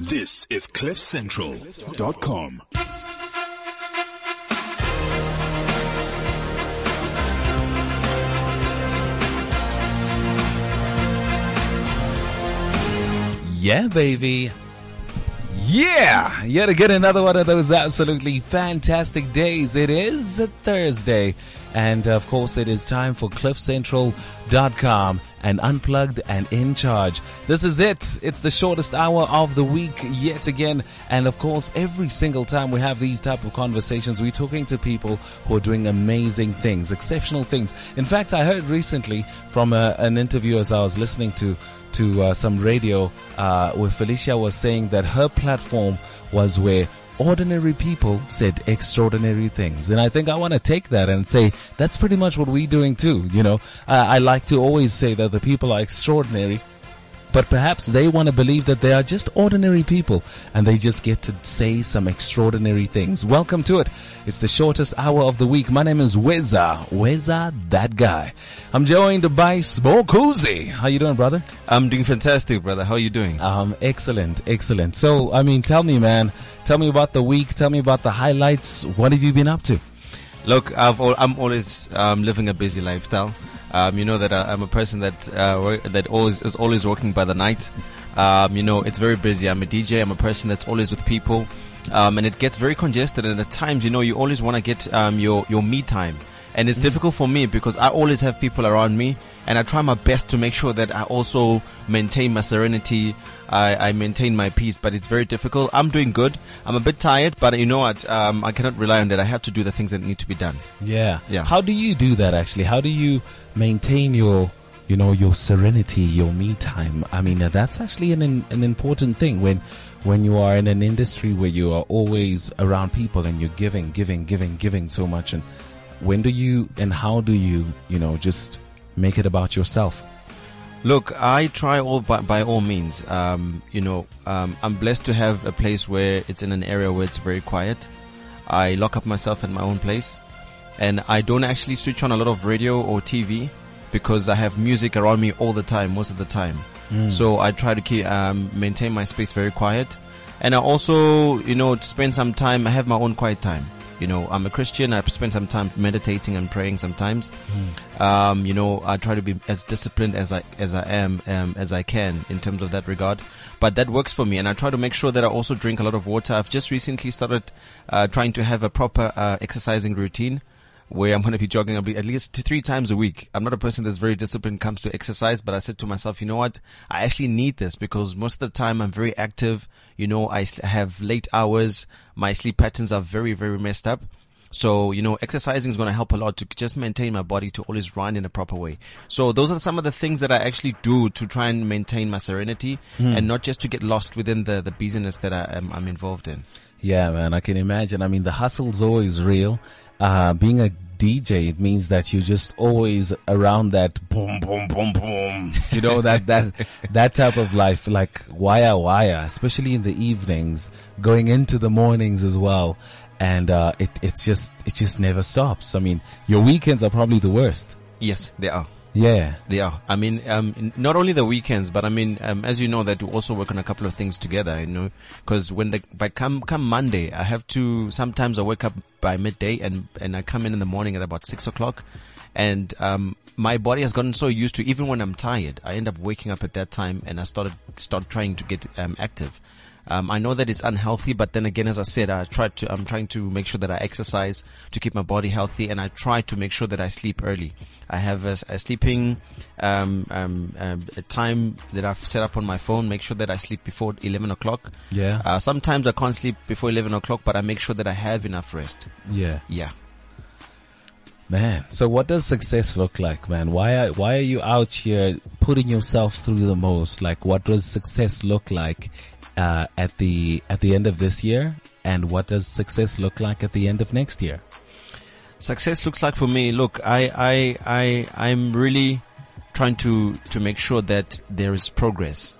This is CliffCentral.com. Yeah, baby. Yeah, yet again another one of those absolutely fantastic days. It is a Thursday, and of course, it is time for CliffCentral.com and unplugged and in charge. This is it. It's the shortest hour of the week yet again, and of course, every single time we have these type of conversations, we're talking to people who are doing amazing things, exceptional things. In fact, I heard recently from a, an interview as I was listening to to uh, some radio uh, where Felicia was saying that her platform was where ordinary people said extraordinary things. And I think I want to take that and say that's pretty much what we're doing too. You know, uh, I like to always say that the people are extraordinary but perhaps they want to believe that they are just ordinary people and they just get to say some extraordinary things. Welcome to it. It's the shortest hour of the week. My name is Weza. Weza, that guy. I'm joined by Smokuzi. How you doing, brother? I'm doing fantastic, brother. How are you doing? Um, excellent, excellent. So, I mean, tell me, man, tell me about the week. Tell me about the highlights. What have you been up to? Look, I've al- I'm always um, living a busy lifestyle. Um, you know that I, I'm a person that uh, that always is always working by the night. Um, you know, it's very busy. I'm a DJ. I'm a person that's always with people, um, and it gets very congested. And at times, you know, you always want to get um, your your me time, and it's difficult for me because I always have people around me, and I try my best to make sure that I also maintain my serenity. I, I maintain my peace, but it's very difficult. I'm doing good. I'm a bit tired, but you know what? Um, I cannot rely on that. I have to do the things that need to be done. Yeah. Yeah. How do you do that actually? How do you maintain your, you know, your serenity, your me time? I mean, uh, that's actually an, an important thing when, when you are in an industry where you are always around people and you're giving, giving, giving, giving so much. And when do you, and how do you, you know, just make it about yourself? Look, I try all by, by all means. Um, you know, um, I'm blessed to have a place where it's in an area where it's very quiet. I lock up myself in my own place, and I don't actually switch on a lot of radio or TV because I have music around me all the time, most of the time. So I try to keep um, maintain my space very quiet, and I also, you know, spend some time. I have my own quiet time. You know, I'm a Christian. I spend some time meditating and praying sometimes. Um, you know, I try to be as disciplined as I as I am um, as I can in terms of that regard. But that works for me, and I try to make sure that I also drink a lot of water. I've just recently started uh, trying to have a proper uh, exercising routine where I'm going to be jogging at least two, three times a week. I'm not a person that's very disciplined comes to exercise, but I said to myself, you know what? I actually need this because most of the time I'm very active. You know, I have late hours. My sleep patterns are very, very messed up. So, you know, exercising is going to help a lot to just maintain my body to always run in a proper way. So those are some of the things that I actually do to try and maintain my serenity hmm. and not just to get lost within the, the business that I am, I'm involved in. Yeah, man, I can imagine. I mean, the hustle's always real. Uh, being a DJ, it means that you're just always around that boom, boom, boom, boom. You know, that, that, that type of life, like wire, wire, especially in the evenings, going into the mornings as well. And, uh, it, it's just, it just never stops. I mean, your weekends are probably the worst. Yes, they are. Yeah. Are. I mean, um, not only the weekends, but I mean, um, as you know, that we also work on a couple of things together. You know, because when the by come come Monday, I have to. Sometimes I wake up by midday, and and I come in in the morning at about six o'clock, and um, my body has gotten so used to even when I'm tired, I end up waking up at that time, and I started start trying to get um, active. Um, I know that it's unhealthy, but then again, as I said, I try to, I'm trying to make sure that I exercise to keep my body healthy and I try to make sure that I sleep early. I have a, a sleeping, um, um, um, a time that I've set up on my phone, make sure that I sleep before 11 o'clock. Yeah. Uh, sometimes I can't sleep before 11 o'clock, but I make sure that I have enough rest. Yeah. Yeah. Man, so what does success look like, man? Why are, why are you out here putting yourself through the most? Like, what does success look like, uh, at the, at the end of this year? And what does success look like at the end of next year? success looks like for me look i i i i'm really trying to to make sure that there is progress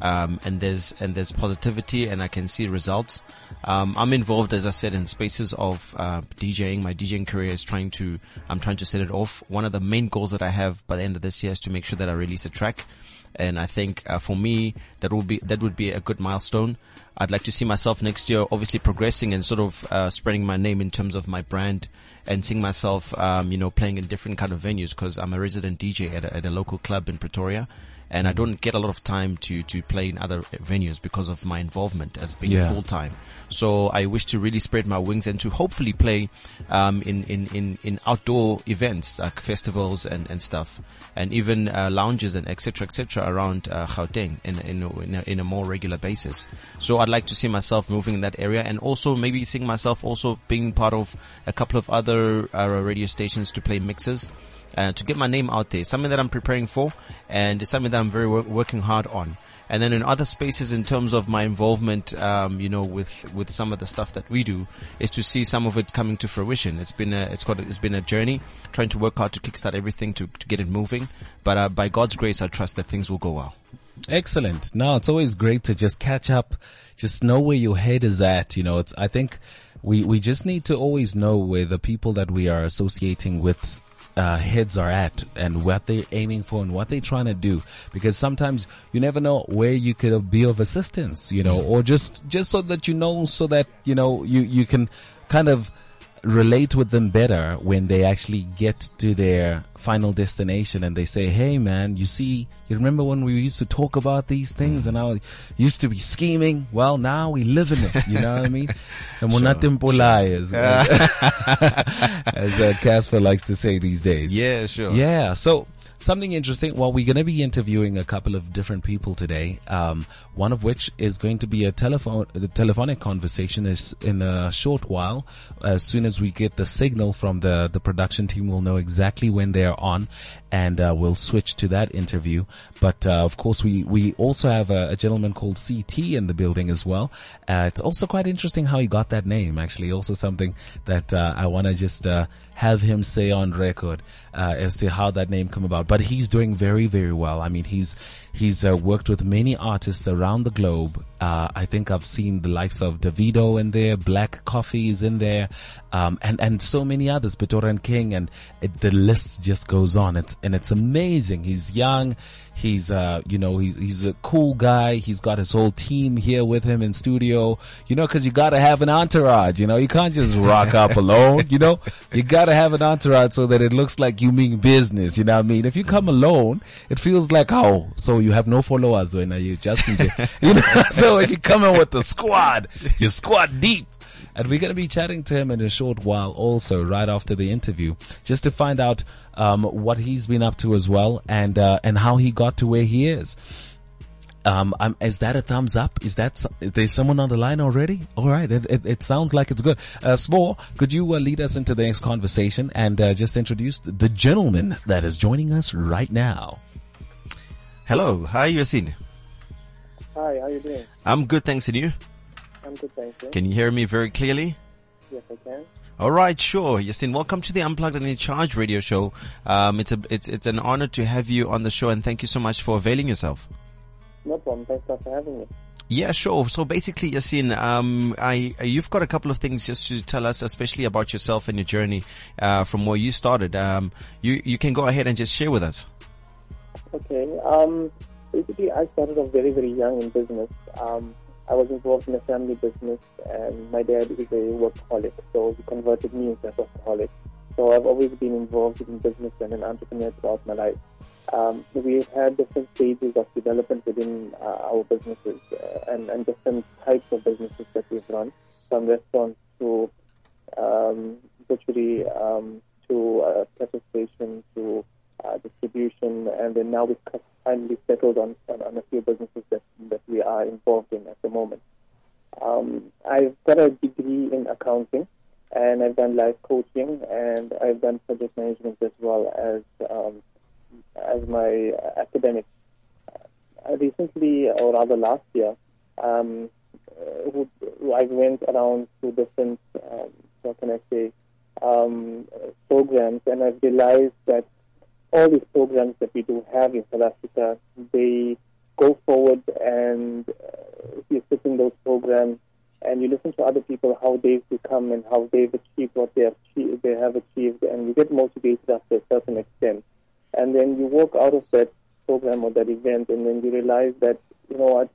um, and there's and there's positivity and i can see results um, i'm involved as i said in spaces of uh, djing my djing career is trying to i'm trying to set it off one of the main goals that i have by the end of this year is to make sure that i release a track And I think uh, for me, that would be that would be a good milestone. I'd like to see myself next year, obviously progressing and sort of uh, spreading my name in terms of my brand and seeing myself, um, you know, playing in different kind of venues because I'm a resident DJ at a, at a local club in Pretoria and I don't get a lot of time to to play in other venues because of my involvement as being Yeah. full time. So I wish to really spread my wings and to hopefully play um, in, in in in outdoor events like festivals and and stuff, and even uh, lounges and etc etc around uh, Gauteng in in in, a, in a more regular basis. So I'd like to see myself moving in that area and also maybe seeing myself also being part of a couple of other uh, radio stations to play mixes uh, to get my name out there. Something that I'm preparing for, and it's something that I'm very wor- working hard on. And then in other spaces, in terms of my involvement, um, you know, with with some of the stuff that we do, is to see some of it coming to fruition. It's been a it's it's been a journey, trying to work hard to kickstart everything to to get it moving. But uh, by God's grace, I trust that things will go well. Excellent. Now it's always great to just catch up, just know where your head is at. You know, it's, I think we, we just need to always know where the people that we are associating with uh, heads are at and what they're aiming for and what they're trying to do. Because sometimes you never know where you could be of assistance, you know, or just, just so that you know, so that, you know, you, you can kind of relate with them better when they actually get to their final destination and they say, Hey man, you see, you remember when we used to talk about these things and I used to be scheming? Well, now we live in it. You know what I mean? And we're not as, as uh, Casper likes to say these days. Yeah, sure. Yeah. So something interesting. Well, we're going to be interviewing a couple of different people today. Um, one of which is going to be a telephone, a telephonic conversation is in a short while. As soon as we get the signal from the, the production team, we'll know exactly when they're on and, uh, we'll switch to that interview. But, uh, of course, we, we also have a, a gentleman called CT in the building as well. Uh, it's also quite interesting how he got that name, actually. Also something that, uh, I want to just, uh, have him say on record, uh, as to how that name come about. But he's doing very, very well. I mean, he's, he's, worked with many artists around the globe. I think I've seen the likes of Davido in there, Black Coffee is in there, um, and, and so many others, Bitoran King, and it, the list just goes on. It's, and it's amazing. He's young. He's, uh, you know, he's, he's a cool guy. He's got his whole team here with him in studio, you know, cause you gotta have an entourage, you know, you can't just rock up alone, you know, you gotta have an entourage so that it looks like you mean business, you know what I mean? If you come alone, it feels like, oh, so you have no followers when are you just, you know, so when you come in with the squad, you squad deep. And we're going to be chatting to him in a short while also, right after the interview, just to find out um, what he's been up to as well and uh, and how he got to where he is. Um, um, is that a thumbs up? Is that so- there someone on the line already? All right, it, it, it sounds like it's good. Uh, Spore, could you uh, lead us into the next conversation and uh, just introduce the gentleman that is joining us right now? Hello, hi Yasin. Hi, how you doing? I'm good, thanks. And you? I'm good, thank you. Can you hear me very clearly? Yes, I can. All right, sure. Yasin, welcome to the Unplugged and in Charge radio show. Um, it's a, it's, it's an honor to have you on the show and thank you so much for availing yourself. No problem. Thanks for having me. Yeah, sure. So basically, Yasin, um, I, you've got a couple of things just to tell us, especially about yourself and your journey, uh, from where you started. Um, you, you can go ahead and just share with us. Okay. Um, basically, I started off very, very young in business. Um, I was involved in a family business, and my dad is a workaholic, so he converted me into a workaholic. So I've always been involved in business and an entrepreneur throughout my life. Um, we've had different stages of development within uh, our businesses uh, and, and different types of businesses that we've run, from restaurants to um, butchery um, to uh, petrol station to distribution, and then now we've finally settled on, on, on a few businesses that, that we are involved in at the moment. Um, I've got a degree in accounting, and I've done life coaching, and I've done project management as well as um, as my uh, academics. Uh, recently, or rather last year, um, uh, I went around to different, um, what can I say, um, uh, programs, and I've realized that all these programs that we do have in South Africa, they go forward and uh, you sit in those programs and you listen to other people how they've become and how they've achieved what they have achieved, they have achieved, and you get motivated after a certain extent. And then you walk out of that program or that event, and then you realize that you know what,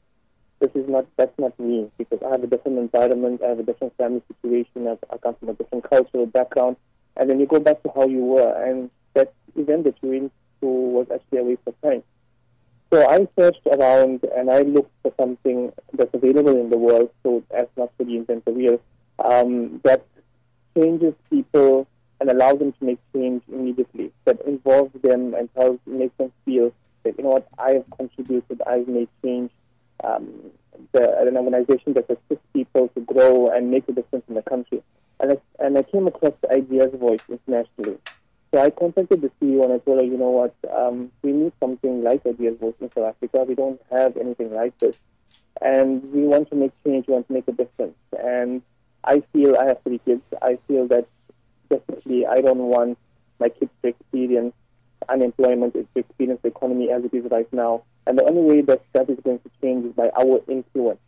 this is not that's not me because I have a different environment, I have a different family situation, I've, I come from a different cultural background, and then you go back to how you were, and that event that you went was actually a waste of time. So I searched around and I looked for something that's available in the world, so as not to reinvent the wheel, um, that changes people and allows them to make change immediately, that involves them and tells, makes them feel that, you know what, I have contributed, I've made change. Um, the, an organization that assists people to grow and make a difference in the country. And I, and I came across the Ideas Voice internationally. So I contacted the CEO and I told her, you know what, um, we need something like Ideas in South Africa. We don't have anything like this. And we want to make change, we want to make a difference. And I feel I have three kids. I feel that definitely I don't want my kids to experience unemployment, to experience the economy as it is right now. And the only way that that is going to change is by our influence.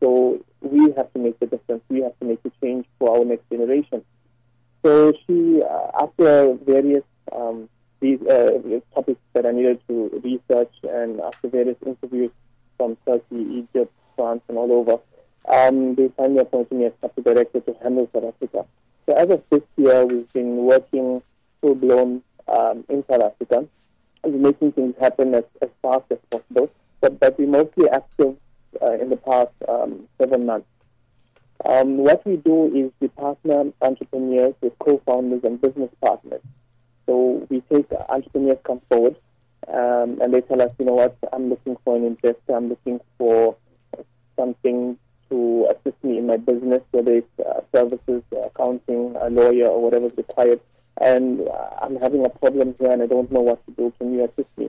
So we have to make the difference. We have to make the change for our next generation. So she, uh, after various um, these uh, topics that I needed to research, and after various interviews from Turkey, Egypt, France, and all over, um, they finally appointed me as chapter director to handle South Africa. So as of this year, we've been working full blown um, in South Africa, and making things happen as, as fast as possible. But but we're mostly active uh, in the past um, seven months. Um, what we do is we partner entrepreneurs with co-founders and business partners. So we take entrepreneurs come forward um, and they tell us, you know what, I'm looking for an investor, I'm looking for something to assist me in my business, whether it's uh, services, accounting, a lawyer, or whatever is required. And uh, I'm having a problem here and I don't know what to do. Can you assist me?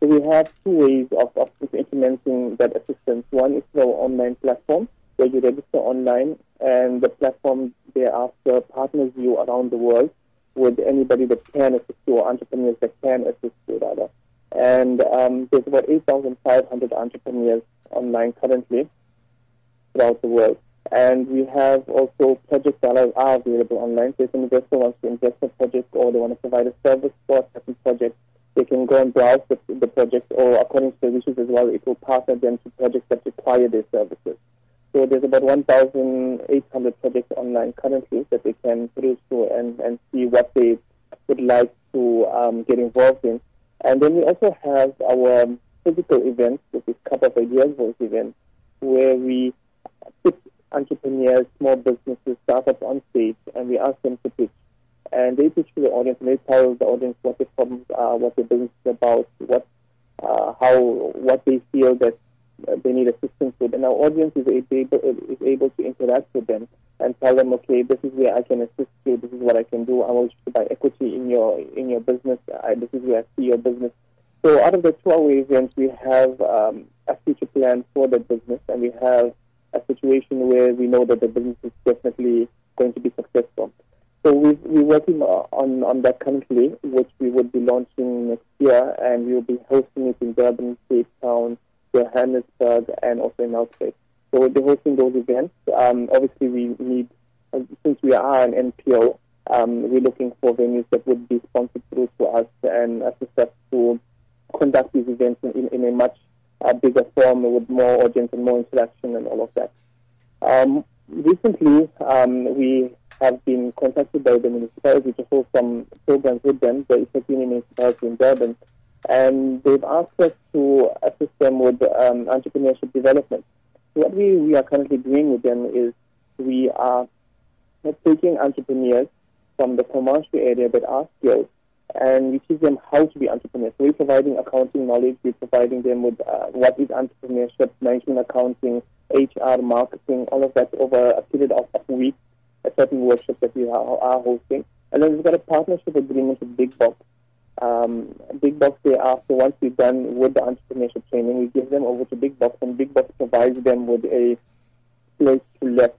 So we have two ways of, of implementing that assistance. One is through our online platform where you register online and the platform thereafter partners you around the world with anybody that can assist you or entrepreneurs that can assist you rather. And um, there's about 8,500 entrepreneurs online currently throughout the world. And we have also projects that are, are available online. So if an investor wants to invest in a project or they want to provide a service for a certain project, they can go and browse the, the project or according to the wishes as well, it will partner them to projects that require their services. So there's about 1,800 projects online currently that they can peruse through and, and see what they would like to um, get involved in. And then we also have our physical events, which is Cup of Ideas Voice event, where we put entrepreneurs, small businesses, startups on stage, and we ask them to pitch. And they pitch to the audience, and they tell the audience what their problems are, what their business is about, what, uh, how, what they feel that they need assistance with. And our audience is able, is able to interact with them and tell them, okay, this is where I can assist you. This is what I can do. I want you to buy equity in your in your business. I, this is where I see your business. So out of the two-hour events, we have um, a future plan for the business, and we have a situation where we know that the business is definitely going to be successful. So we we're working on, on that currently, which we would be launching next year, and we will be hosting it in Durban, Cape Town, Johannesburg, and also in Nelspruit. So we'll be hosting those events. Um, obviously, we need, uh, since we are an NPO, um, we're looking for venues that would be sponsored through to us and assist us to conduct these events in, in, a much a bigger form with more audience and more interaction and all of that. Um, recently, um, we have been contacted by the municipality to hold some programs with them, the eThekwini municipality in Durban, and they've asked us to assist them with um, entrepreneurship development. What we, we are currently doing with them is we are taking entrepreneurs from the commercial area that are skilled and we teach them how to be entrepreneurs. So we're providing accounting knowledge, we're providing them with uh, what is entrepreneurship, management accounting, HR, marketing, all of that over a period of, of weeks, a certain workshop that we are, are, hosting. And then we've got a partnership agreement with Big Box. Um, Big Box thereafter, once we're done with the entrepreneurship training, we give them over to Big Box, and Big Box provides them with a place to live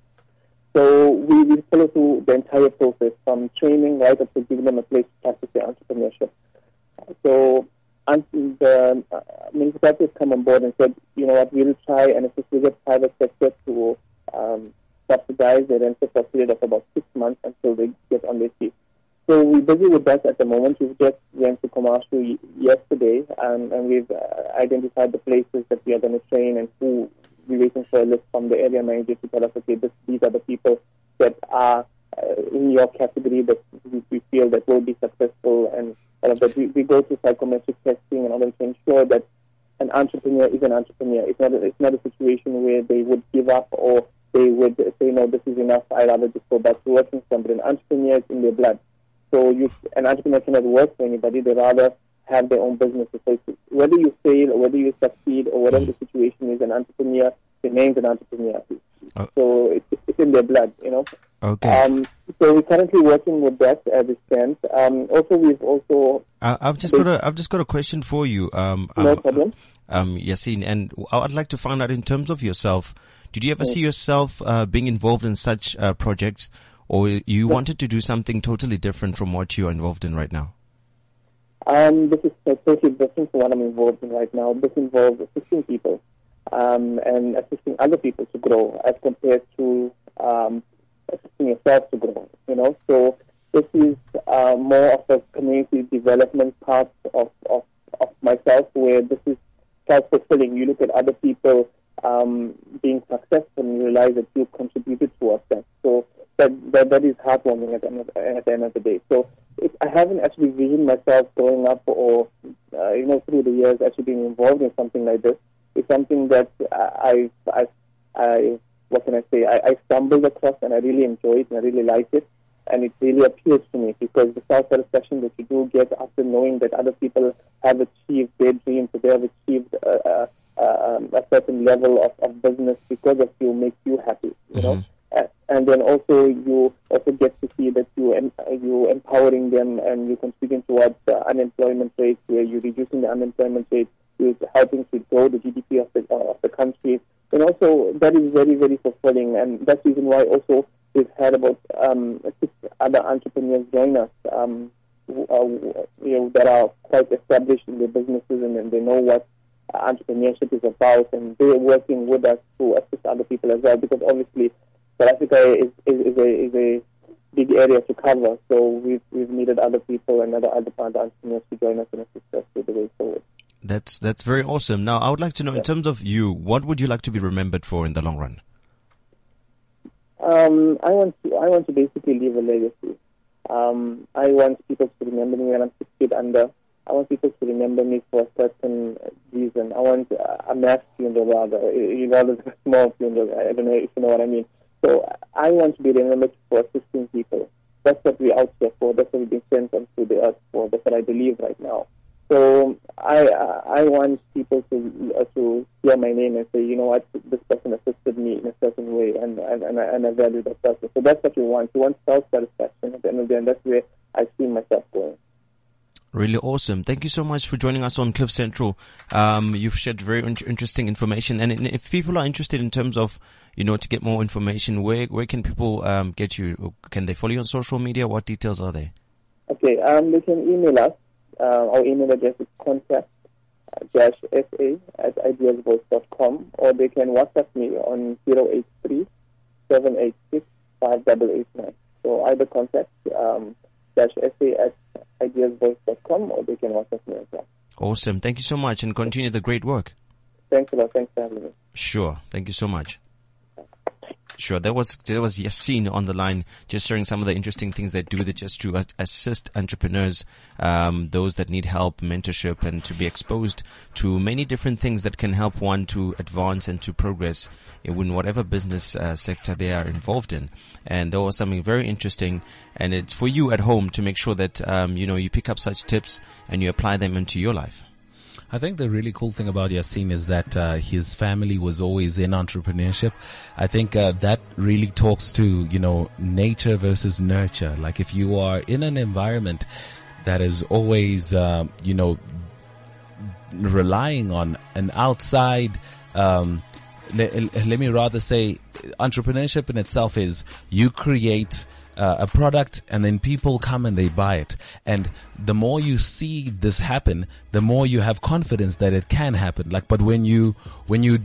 so we, we follow through the entire process from training right up to giving them a place to practice their entrepreneurship. So the uh, municipalities come on board and said, you know what, we'll try and assist with the private sector to um, subsidize their rent for a period of about six months until they get on their feet. So we're busy with that at the moment. We've just went to Commercial yesterday, and, and we've uh, identified the places that we are going to train and who we're waiting for a list from the area manager to tell us, okay, this, these are the people that are uh, in your category that we, we, feel that will be successful and all of that. We, we go through psychometric testing and in order to ensure that an entrepreneur is an entrepreneur. It's not a, it's not a situation where they would give up or they would say, no, this is enough. I'd rather just go back to working for somebody. An entrepreneur is in their blood. So you, an entrepreneur cannot work for anybody. They rather have their own businesses. So whether you fail or whether you succeed or whatever the situation is, an entrepreneur remains an entrepreneur. Oh. So it's, it's in their blood, you know. Okay. Um, so we're currently working with that as it stands. Um, also, we've also. Uh, I've just got a I've just got a question for you. Um, no um, problem. Um, Yassine, and I'd like to find out in terms of yourself. Did you ever see yourself uh, being involved in such uh, projects, or you wanted to do something totally different from what you are involved in right now? Um, this is totally different from what I'm involved in right now. This involves assisting people um, and assisting other people to grow as compared to um, assisting yourself to grow. You know, so this is uh, more of a community development part of, of, of myself, where this is self-fulfilling. You look at other people um, being successful and you realize that you contributed towards that. So that that, that is heartwarming at the, end of, at the end of the day. So it, I haven't actually visioned myself growing up or uh, you know through the years actually being involved in something like this. It's something that I I I what can I say? I, I stumbled across and I really enjoy it and I really like it. And it really appeals to me because the self satisfaction that you do get after knowing that other people have achieved their dreams, that they have achieved a, a, a certain level of, of business because of you makes you happy, you know. Mm-hmm. And then also you also get to see that you you empowering them and you contributing towards the unemployment rate, where you're reducing the unemployment rate, you're helping to grow the GDP of the uh, of the country, and also that is very, very fulfilling. And that's the reason why also we've had about um, six other entrepreneurs join us um, uh, you know, that are quite established in their businesses and, and they know what entrepreneurship is about. And they're working with us to assist other people as well because obviously South Africa is, is, is, a, is a big area to cover. So we've, we've needed other people and other, other entrepreneurs to join us and assist us with the way forward. That's that's very awesome. Now, I would like to know, in terms of you, what would you like to be remembered for in the long run? Um, I want to I want to basically leave a legacy. Um, I want people to remember me when I'm six feet under. I want people to remember me for a certain reason. I want a mass funeral rather, you know, a small funeral. I don't know if you know what I mean. So I want to be remembered for assisting people. That's what we're out here for. That's what we've been sent onto the earth for. That's what I believe right now. So I I want people to uh, to hear my name and say, you know what, this person assisted me in a certain way, and and and I, and I value that person. So that's what you want. You want self satisfaction at the end of the day, and that's where I see myself going. Really awesome. Thank you so much for joining us on Cliff Central. Um, you've shared very in- interesting information. And if people are interested in terms of, you know, to get more information, where, where can people, um, get you? Can they follow you on social media? What details are there? Okay. Um, they can email us uh, our email address is contact dash sa at ideasvoice.com or they can WhatsApp me on 083 786 5889. So either contact um, dash sa at ideasvoice.com or they can WhatsApp me as well. Awesome. Thank you so much and continue the great work. Thanks a lot. Thanks for having me. Sure. Thank you so much. Sure, there was there was Yassine on the line, just sharing some of the interesting things they do that just to assist entrepreneurs, um, those that need help, mentorship, and to be exposed to many different things that can help one to advance and to progress in whatever business uh, sector they are involved in. And there was something very interesting, and it's for you at home to make sure that um, you know you pick up such tips and you apply them into your life. I think the really cool thing about Yassine is that uh, his family was always in entrepreneurship. I think uh, that really talks to you know nature versus nurture. Like if you are in an environment that is always uh, you know relying on an outside. Um, let me rather say entrepreneurship in itself is you create uh, a product and then people come and they buy it. And the more you see this happen, the more you have confidence that it can happen. Like, but when you, when you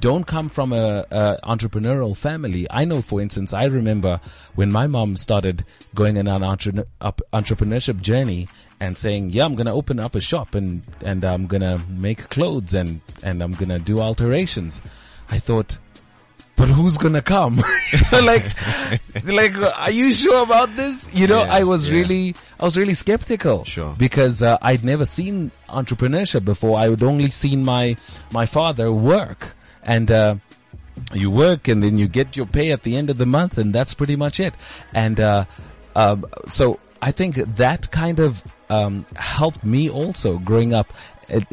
don't come from a, a entrepreneurial family, I know, for instance, I remember when my mom started going on an entre- entrepreneurship journey and saying, yeah, I'm going to open up a shop and, and I'm going to make clothes and, and I'm going to do alterations. I thought, but who's gonna come? like, like, are you sure about this? You know, Yeah, I was yeah. really, I was really skeptical. Sure. Because uh, I'd never seen entrepreneurship before. I would only seen my my father work, and uh, you work, and then you get your pay at the end of the month, and that's pretty much it. And uh, um, so I think that kind of um, helped me also growing up.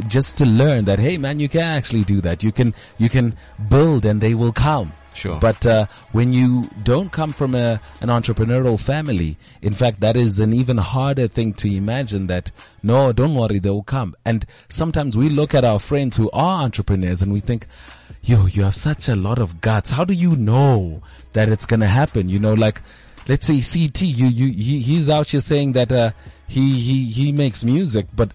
Just to learn that, hey man, you can actually do that. You can, you can build and they will come. Sure. But uh, when you don't come from a, an entrepreneurial family, in fact, that is an even harder thing to imagine that, no, don't worry, they will come. And sometimes we look at our friends who are entrepreneurs and we think, yo, you have such a lot of guts. How do you know that it's going to happen? You know, like, let's say CT, you, you, he, he's out here saying that, uh, he, he, he makes music, but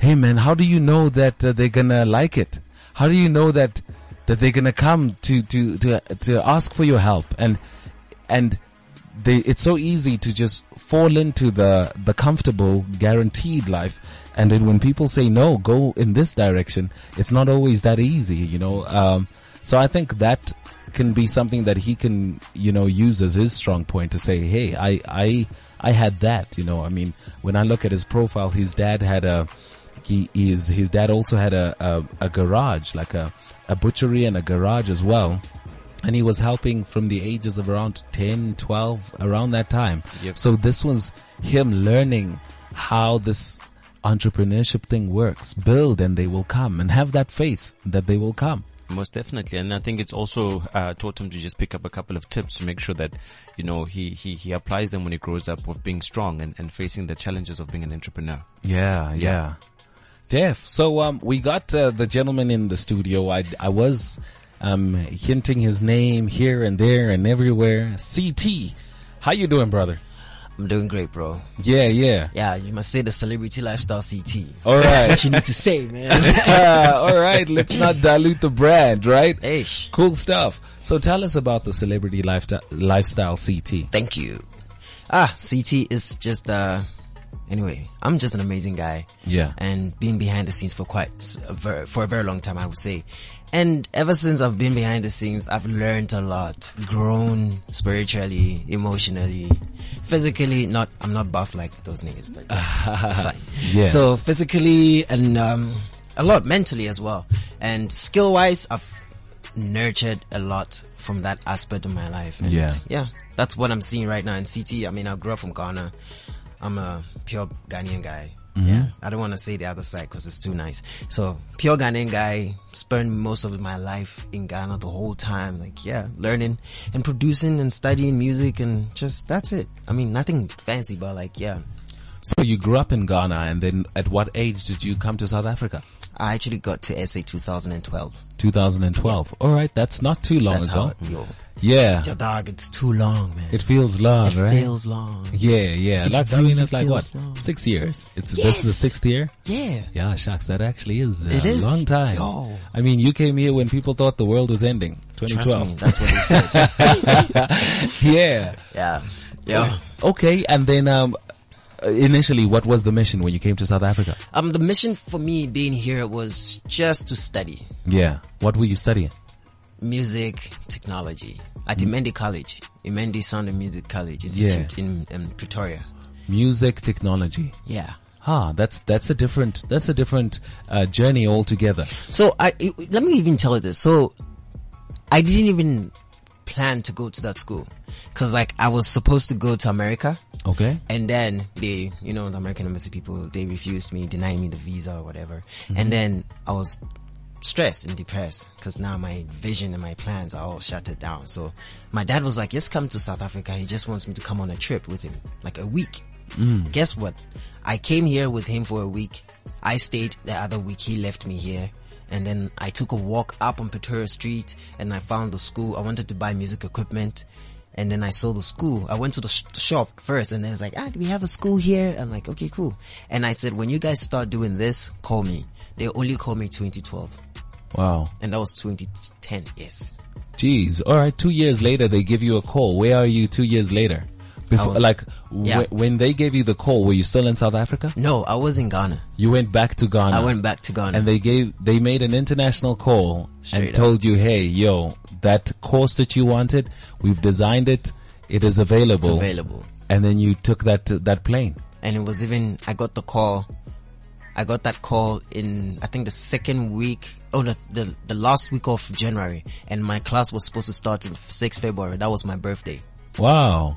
hey man, how do you know that uh, they're gonna like it? How do you know that that they're gonna come to to to to ask for your help? And and they, it's so easy to just fall into the the comfortable, guaranteed life. And then when people say no, go in this direction, it's not always that easy, you know. Um, so I think that can be something that he can, you know, use as his strong point to say, hey, I I I had that, you know. I mean, when I look at his profile, his dad had a he is his dad also had a, a, a garage, like a, a butchery and a garage as well. And he was helping from the ages of around 10, 12, around that time. Yep. So this was him learning how this entrepreneurship thing works. Build and they will come and have that faith that they will come. Most definitely, and I think it's also uh, taught him to just pick up a couple of tips to make sure that you know he he, he applies them when he grows up of being strong and, and facing the challenges of being an entrepreneur. Yeah, yeah. Def. So um, we got uh, the gentleman in the studio. I I was um hinting his name here and there and everywhere. CT. How you doing, brother? I'm doing great, bro. Yeah, yeah. Yeah, you must say the celebrity lifestyle CT. All right. That's what you need to say, man. all right. Let's not dilute the brand, right? Ish. Cool stuff. So tell us about the celebrity lifestyle lifestyle CT. Thank you. Ah, CT is just, uh, anyway, I'm just an amazing guy. Yeah. And being behind the scenes for quite, s- a ver- for a very long time, I would say. And ever since I've been behind the scenes, I've learned a lot, grown spiritually, emotionally, physically. Not, I'm not buff like those niggas, but it's fine. Yeah. So physically and, um, a lot mentally as well. And skill wise, I've nurtured a lot from that aspect of my life. And Yeah. Yeah. That's what I'm seeing right now in CT. I mean, I grew up from Ghana. I'm a pure Ghanaian guy. Mm-hmm. Yeah. I don't want to say the other side because it's too nice. So pure Ghanaian guy, spent most of my life in Ghana the whole time. Like, yeah, learning and producing and studying music and just, that's it. I mean, nothing fancy, but like, yeah. So you grew up in Ghana, and then at what age did you come to South Africa? I actually got to SA 2012. 2012. All right, that's not too long That's ago. how, Yeah, your dog, it's too long, man. it feels long, It right? feels long. Yeah, yeah. It Like I mean, it's like what long. six years. It's this is the sixth year. Yeah. Yeah, shucks, that actually is a It is. long time. Yo. I mean, you came here when people thought the world was ending. Trust 2012. me, that's what they said. yeah. yeah. Yeah. Okay, and then um, initially, what was the mission when you came to South Africa? Um, the mission for me being here was just to study Yeah. What were you studying? Music technology at Imendi College, Imendi Sound and Music College Yeah. In, in Pretoria. Music technology. Yeah. Huh, that's that's a different that's a different uh, journey altogether. So I it- let me even tell you this. So I didn't even plan to go to that school because like I was supposed to go to America. Okay. And then they, you know, the American embassy people, they refused me, denied me the visa or whatever. And then I was stressed and depressed because now my vision and my plans are all shuttered down. So my dad was like, just come to South Africa. He just wants me to come on a trip with him, like a week. Guess what? I came here with him for a week. I stayed the other week. He left me here. And then I took a walk up on Pretoria Street and I found the school. I wanted to buy music equipment And then I saw the school. I went to the, sh- the shop first and then it's like, ah, do we have a school here? I'm like, okay, cool. And I said, when you guys start doing this, call me. They only called me 2012 Wow. and that was 2010. Yes. Jeez. All right. Two years later, they give you a call. Where are you two years later? Before, was- like, yeah. wh- when they gave you the call, were you still in South Africa? No, I was in Ghana. You went back to Ghana. I went back to Ghana. and they gave, they made an international call Straight and up. told you, hey, yo, that course that you wanted, we've designed it. It is available. it's available. And then you took that, that plane. and it was even I got the call. I got that call in I think the second week, oh the the, the last week of January, and my class was supposed to start in 6 February. That was my birthday. Wow.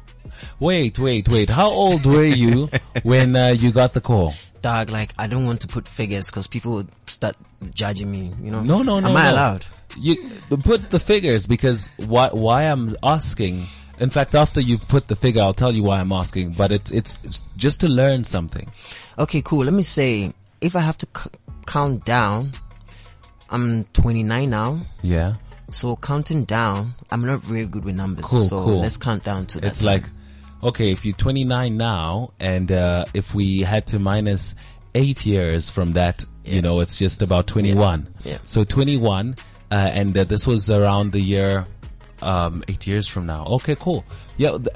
Wait, wait, wait. How old were you when uh, you got the call? Dog, like I don't want to put figures because people would start judging me. You know? No, no, no. Am I no. allowed? You put the figures because why? Why I'm asking. In fact, after you've put the figure, I'll tell you why I'm asking. But it's it's, it's just to learn something. Okay, cool. Let me say, if I have to c- count down, I'm 29 now. Yeah. So counting down, I'm not very good with numbers. Cool, so cool. let's count down to that. It's like, okay, if you're 29 now, and uh, if we had to minus eight years from that, you know, it's just about 21. Yeah. So 21, uh, and uh, this was around the year, um, eight years from now. Okay, cool. Yeah. Th-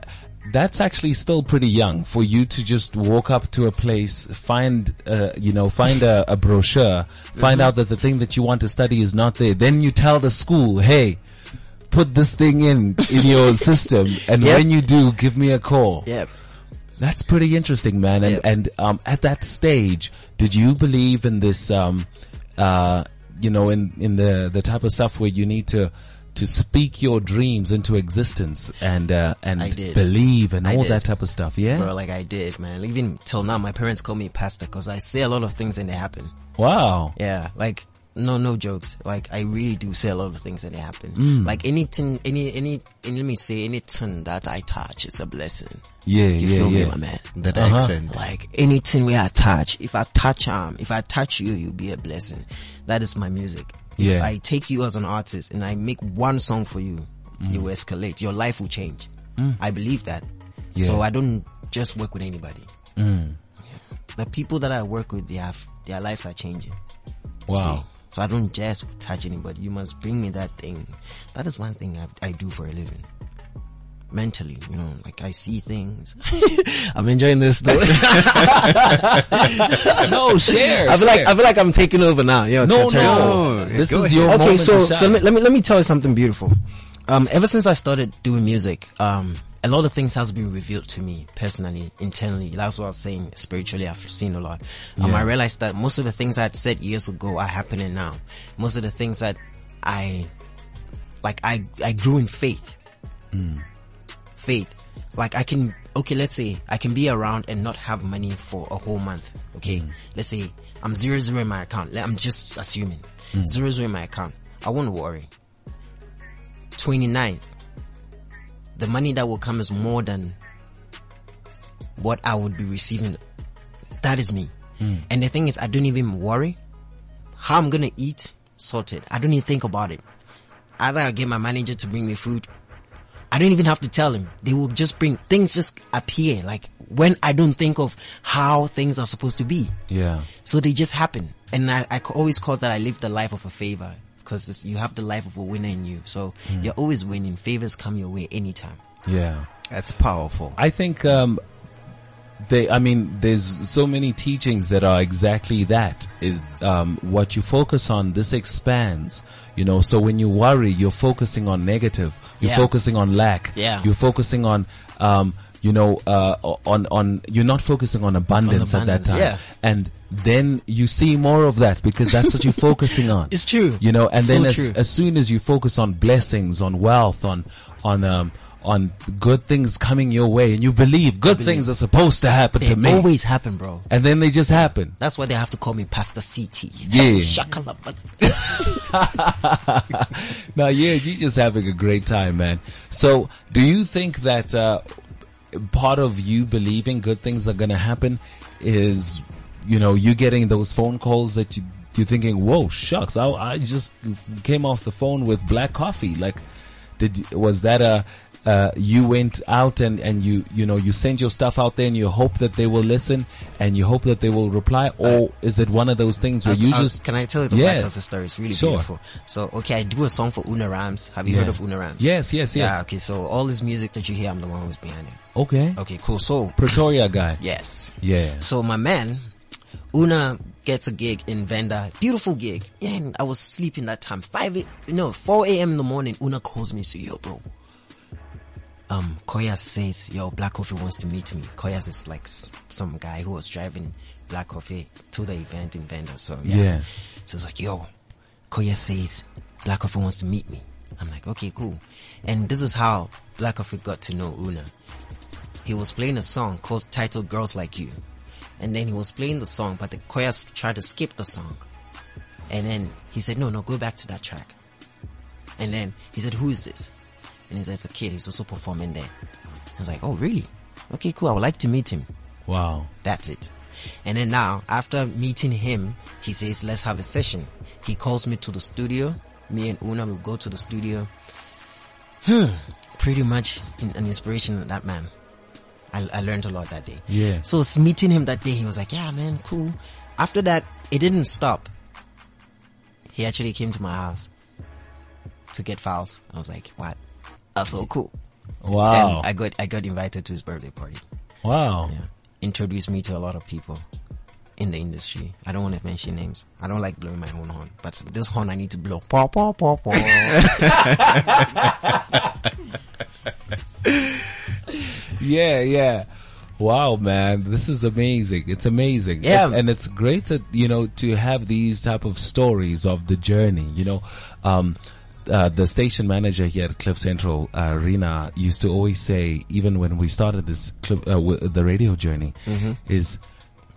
that's actually still pretty young for you to just walk up to a place, find, uh, you know, find a, a brochure, find out that the thing that you want to study is not there. Then you tell the school, hey, put this thing in, in your system. And Yep. when you do, give me a call. Yep. That's pretty interesting, man. And, Yep. and, um, at that stage, did you believe in this, um, uh, you know, in, in the, the type of stuff where you need to, to speak your dreams into existence and, uh, and believe and I all did. that type of stuff. Yeah. Bro, like I did, man. Even till now, my parents call me pastor because I say a lot of things and they happen. Wow. Yeah, like no, no jokes. Like I really do say a lot of things and they happen. Mm. Like anything, any, any, and let me say, anything that I touch is a blessing. Yeah. You yeah. feel yeah. me, my man? That Uh-huh. accent. Like anything where I touch, if I touch um, if I touch you, you'll be a blessing. That is my music. If Yeah. I take you as an artist and I make one song for you, Mm. you will escalate. Your life will change. I believe that. Yeah. So I don't just work with anybody. Mm. The people that I work with, they have, their lives are changing. Wow. See? So I don't just touch anybody. You must bring me that thing. That is one thing I, I do for a living. Mentally, you know, like I see things. I'm enjoying this though. no, share. I feel like. I feel like I'm taking over now. Yo, no, no. No, This go is ahead. your Okay, so so let, me let me tell you something beautiful. Um, ever since I started doing music, um, a lot of things has been revealed to me personally, internally. That's what I was saying. Spiritually, I've seen a lot. Um, I realized that most of the things I had said years ago are happening now. Most of the things that I, like, I I grew in faith. Faith. Like I can, okay, let's say I can be around and not have money for a whole month. Okay. Mm. Let's say I'm zero zero in my account. I'm just assuming mm. zero zero in my account. I won't worry. 29th. The money that will come is more than what I would be receiving. That is me. Mm. And the thing is, I don't even worry how I'm gonna eat sorted. I don't even think about it. Either I get my manager to bring me food I don't even have to tell him. They will just bring things just appear like when I don't think of how things are supposed to be. yeah. So they just happen. And I always call that I live the life of a favor because you have the life of a winner in you. So you're always winning. Favors come your way anytime. Yeah. That's powerful. I think um, they. I mean, there's so many teachings that are exactly that. Is um, what you focus on. This expands. You know. So when you worry, you're focusing on negative. You're Yeah. focusing on lack. Yeah. You're focusing on. Um, you know, uh, on on you're not focusing on abundance, at that time, yeah. and then you see more of that because that's what you're focusing on. It's true. you know. And So then as, as soon as you focus on blessings, on wealth, on on um on good things coming your way, and you believe good things are supposed to happen They to me, always happen, bro. and then they just happen. That's why they have to call me Pastor CT. Yeah. Shakalaba. Now, yeah, you're just having a great time, man. So, do you think that uh, part of you believing good things are going to happen is, you know, you getting those phone calls that you you're thinking, "Whoa, shucks! I, I just came off the phone with black coffee." Like, did was that a uh, you went out and, and you you know you send your stuff out there and you hope that they will listen and you hope that they will reply or is it one of those things where I'll- you I'll- just can I tell you the Yeah. back of the story? It's really Sure. beautiful. So, okay, I do a song for Una Rams. Have you Yeah. heard of Una Rams? Yes, yes, yes. Yeah, okay, so all this music that you hear, I'm the one who's behind it. okay Okay, cool. So, Pretoria guy yes. yeah So my man, Una gets a gig in Venda. Beautiful gig. And I was sleeping that time. 5 a, no, 4 a.m. in the morning. Una calls me, so yo, bro. Um, Koyas says, yo, Black Coffee wants to meet me. Koyas is like s- some guy who was driving Black Coffee to the event in Venda. So yeah. Yeah. So it's like, yo, Koyas says Black Coffee wants to meet me. I'm like, okay, cool. And this is how Black Coffee got to know Una he was playing a song called titled Girls Like You. And then he was playing the song, but the chorus tried to skip the song. And then he said, no, no, go back to that track. And then he said, who is this? And he said, it's a kid. He's also performing there. I was like, oh, really? Okay, cool. I would like to meet him. wow That's it. And then now, after meeting him, he says, let's have a session. He calls me to the studio. Me and Una will go to the studio. Hmm. Pretty much an inspiration of that man. I, I learned a lot that day. Yeah. So meeting him that day, he was like, yeah, man, cool. After that, it didn't stop. He actually came to my house to get files. I was like, what? That's so cool. wow And I got, I got invited to his birthday party. wow Yeah. Introduced me to a lot of people in the industry. I don't want to mention names. I don't like blowing my own horn, but this horn I need to blow. Paw, paw, paw, paw. Yeah, yeah. Wow, man, this is amazing. It's amazing. Yeah. And, and it's great to, you know, to have these type of stories of the journey, you know. Um, uh, the station manager here at Cliff Central, uh, Rena, used to always say, even when we started this clip, uh, w- the radio journey, is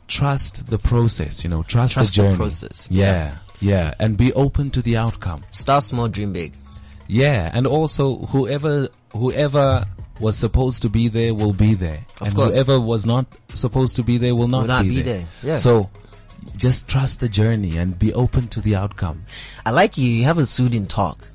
trust the process, you know, trust, Trust the the journey. process. Yeah, yeah, and be open to the outcome. Start small, dream big. Yeah, and also whoever whoever was supposed to be there will be there, Of and course. whoever was not supposed to be there will not, Will not be, be there. there, yeah. So just trust the journey and be open to the outcome. I like you. You have a soothing talk.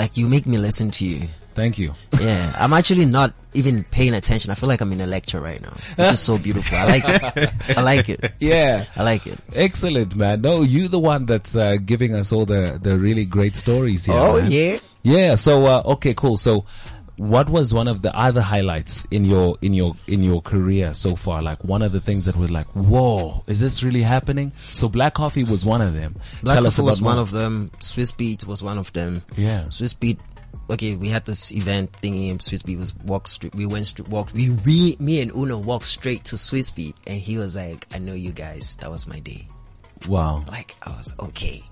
Like you make me listen to you. Thank you. Yeah, I'm actually not even paying attention. I feel like I'm in a lecture right now, which is so beautiful. I like it. I like it. yeah. I like it. Excellent, man. No, you the one that's uh, giving us all the the really great stories here. man. Oh, yeah. Yeah. So uh, okay, cool. So, what was one of the other highlights in your in your in your career so far? Like one of the things that were like, whoa, is this really happening? So, Black Coffee was one of them. Black Tell us Coffee was about one more. of them. Swizz Beatz was one of them. Yeah. Swizz Beatz. Okay, we had this event thingy. and Swizz Beatz was walk straight. We went straight. Walked. We, we, me and Uno walked straight to Swizz Beatz, and he was like, "I know you guys. That was my day." Wow. Like I was okay.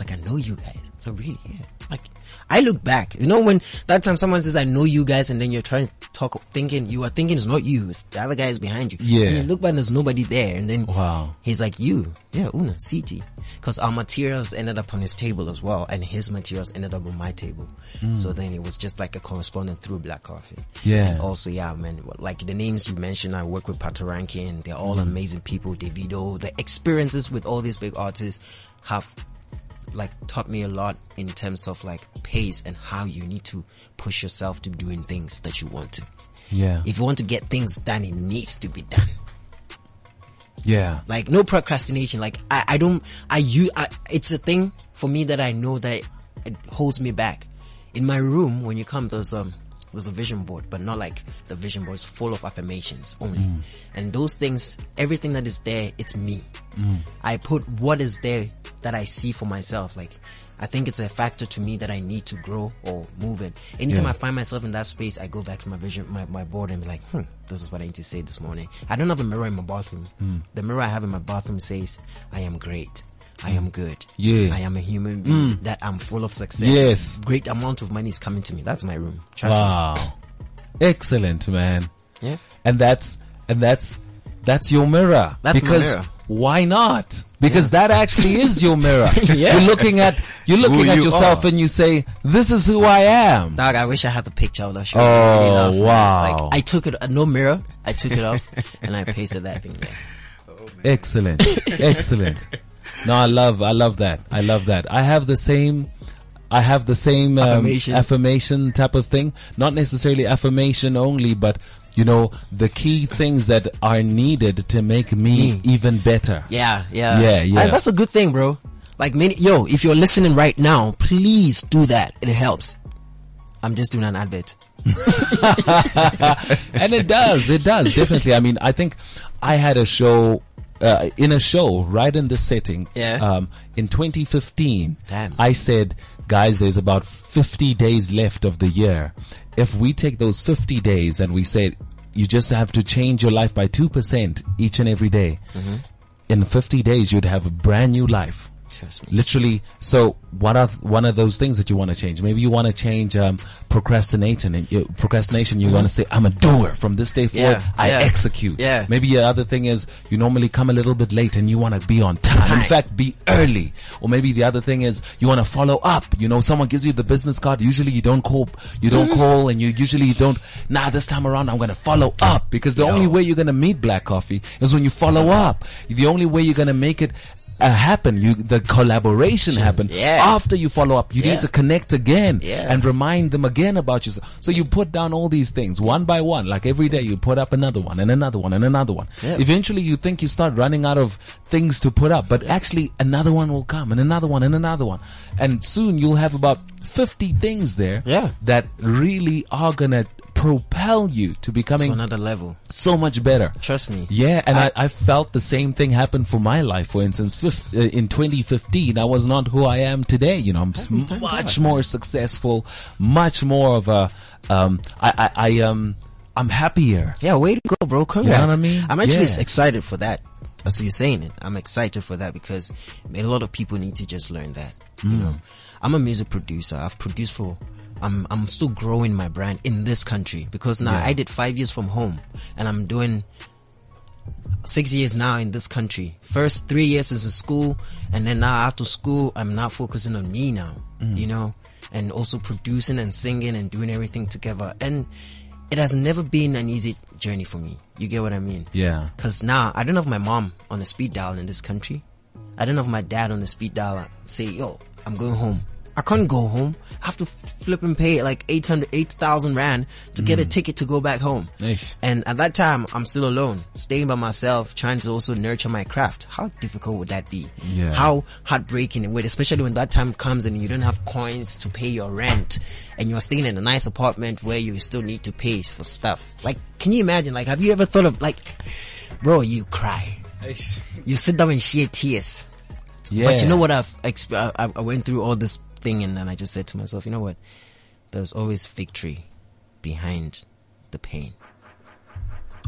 It's like I know you guys. So really, yeah. Like I look back. You know when that time someone says I know you guys, and then you're trying to talk, thinking you are thinking it's not you. It's the other guy is behind you. Yeah. And you look back, and there's nobody there, and then Wow. he's like you. Yeah, Una CT. Because our materials ended up on his table as well, and his materials ended up on my table. Mm. So then it was just like a correspondent through Black Coffee. Yeah. And also, yeah, man, like the names you mentioned, I work with Patoranking. They're all mm. amazing people. Davido, the experiences with all these big artists have like taught me a lot in terms of like pace and how you need to push yourself to doing things that you want to. Yeah. If you want to get things done, it needs to be done. Yeah. Like no procrastination. Like I, I don't, I, you, I, it's a thing for me that I know that it holds me back. In my room, when you come, there's um, there's a vision board, but not like the vision board is full of affirmations only. And those things, everything that is there, it's me. I put what is there that I see for myself. Like, I think it's a factor to me that I need to grow or move it. Anytime Yeah. I find myself in that space, I go back to my vision, my, my board and be like, hmm, this is what I need to say this morning. I don't have a mirror in my bathroom. The mirror I have in my bathroom says, I am great. I am good. Yeah. I am a human being. That I'm full of success. Yes. Great amount of money is coming to me. That's my room. Trust Wow. Excellent, man. Yeah. and that's and that's that's your mirror That's my because mirror. Why not because that actually is your mirror Yeah. you're looking at you're looking Who at you yourself are. and you say this is who i am Dog, I wish I had the picture of that show. Oh, wow. Like, I took it, uh, no mirror. I took it off and I pasted that thing there. excellent excellent no i love i love that i love that i have the same I have the same um, Affirmation. affirmation type of thing. Not necessarily affirmation only, but you know the key things that are needed to make me Me. even better. Yeah, yeah. Yeah, yeah. And that's a good thing, bro. Like many, yo, if you're listening right now, please do that. It helps. I'm just doing an advert. and it does, it does definitely. I mean, I think I had a show. Uh, in a show, right in this setting, Yeah. um, in 2015, Damn. I said, guys, there's about 50 days left of the year. If we take those 50 days and we say, you just have to change your life by 2% each and every day, Mm-hmm. in 50 days, you'd have a brand new life. Literally, so what are one of those things that you want to change? Maybe you want to change um, procrastinating. And you, procrastination, you want to say, "I'm a doer from this day forward. Mm-hmm. Yeah, I yeah, execute." yeah. Maybe the other thing is you normally come a little bit late and you want to be on time. Time. In fact, be early. Or maybe the other thing is you want to follow up. You know, someone gives you the business card. Usually, you don't call. You don't Mm-hmm. call, and you usually you don't. Nah, this time around, I'm going to follow up because the only way you're going to meet Black Coffee is when you follow up. The only way you're going to make it. Uh, happen. You the collaboration happen yeah. after you follow up you Yeah. need to connect again Yeah. and remind them again about yourself. So you put down all these things one by one. Like every day you put up another one and another one and another one. Eventually you think you start running out of things to put up but actually another one will come and another one and another one. And soon you'll have about 50 things there that really are gonna propel you to To becoming another level. so much better Trust me. yeah, and I, I, felt the same thing happen for my life. For instance, fif- uh, in 2015, I was not who I am today. You know, I'm thank much more successful, much more of a, um, I, I, I, um, I'm happier. Yeah, way to go, bro. Congrats. what I mean? I'm actually Yeah. excited for that. As you're saying it, I'm excited for that because a lot of people need to just learn that. You Mm. know, I'm a music producer. I've produced for. I'm I'm still growing my brand in this country because now I did five years from home and I'm doing six years now in this country. First three years is in school, and then now after school, I'm not focusing on me now, mm. you know, and also producing and singing and doing everything together. And it has never been an easy journey for me. You get what I mean? Yeah. Cause now I don't have my mom on a speed dial in this country. I don't have my dad on the speed dial say, yo, I'm going home. I can't go home. I have to flip and pay like 800, 8,000 rand to get a mm. ticket to go back home. Eish. And at that time, I'm still alone, staying by myself, trying to also nurture my craft. How difficult would that be? Yeah. How heartbreaking it would, especially when that time comes and you don't have coins to pay your rent and you're staying in a nice apartment where you still need to pay for stuff. Like, can you imagine? Like, have you ever thought of like, bro, you cry. You sit down and shed tears. Yeah. But you know what? I've exp- I, I went through all this thing, and then I just said to myself, you know what? There's always victory behind the pain.